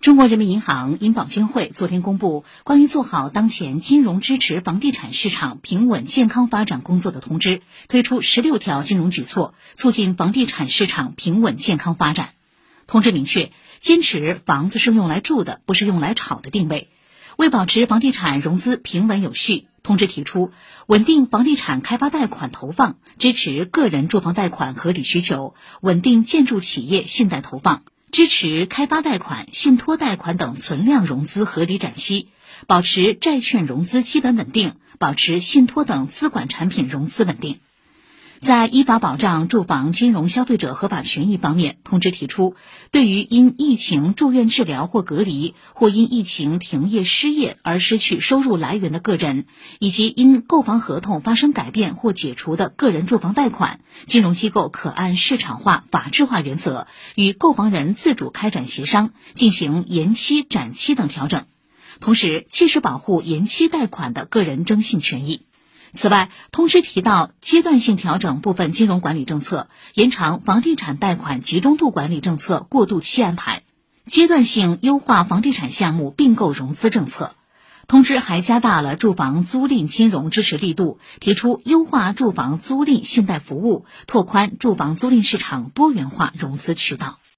中国人民银行、银保监会昨天公布关于做好当前金融支持房地产市场平稳健康发展工作的通知，推出十六条金融举措，促进房地产市场平稳健康发展。通知明确，坚持房子是用来住的，不是用来炒的定位。为保持房地产融资平稳有序，通知提出稳定房地产开发贷款投放，支持个人住房贷款合理需求，稳定建筑企业信贷投放。支持开发贷款、信托贷款等存量融资合理展期，保持债券融资基本稳定，保持信托等资管产品融资稳定。在依法保障住房金融消费者合法权益方面，通知提出，对于因疫情住院治疗或隔离，或因疫情停业失业而失去收入来源的个人，以及因购房合同发生改变或解除的个人住房贷款，金融机构可按市场化、法治化原则，与购房人自主开展协商，进行延期、展期等调整，同时切实保护延期贷款的个人征信权益。此外，通知提到，阶段性调整部分金融管理政策，延长房地产贷款集中度管理政策过渡期安排，阶段性优化房地产项目并购融资政策。通知还加大了住房租赁金融支持力度，提出优化住房租赁信贷服务，拓宽住房租赁市场多元化融资渠道。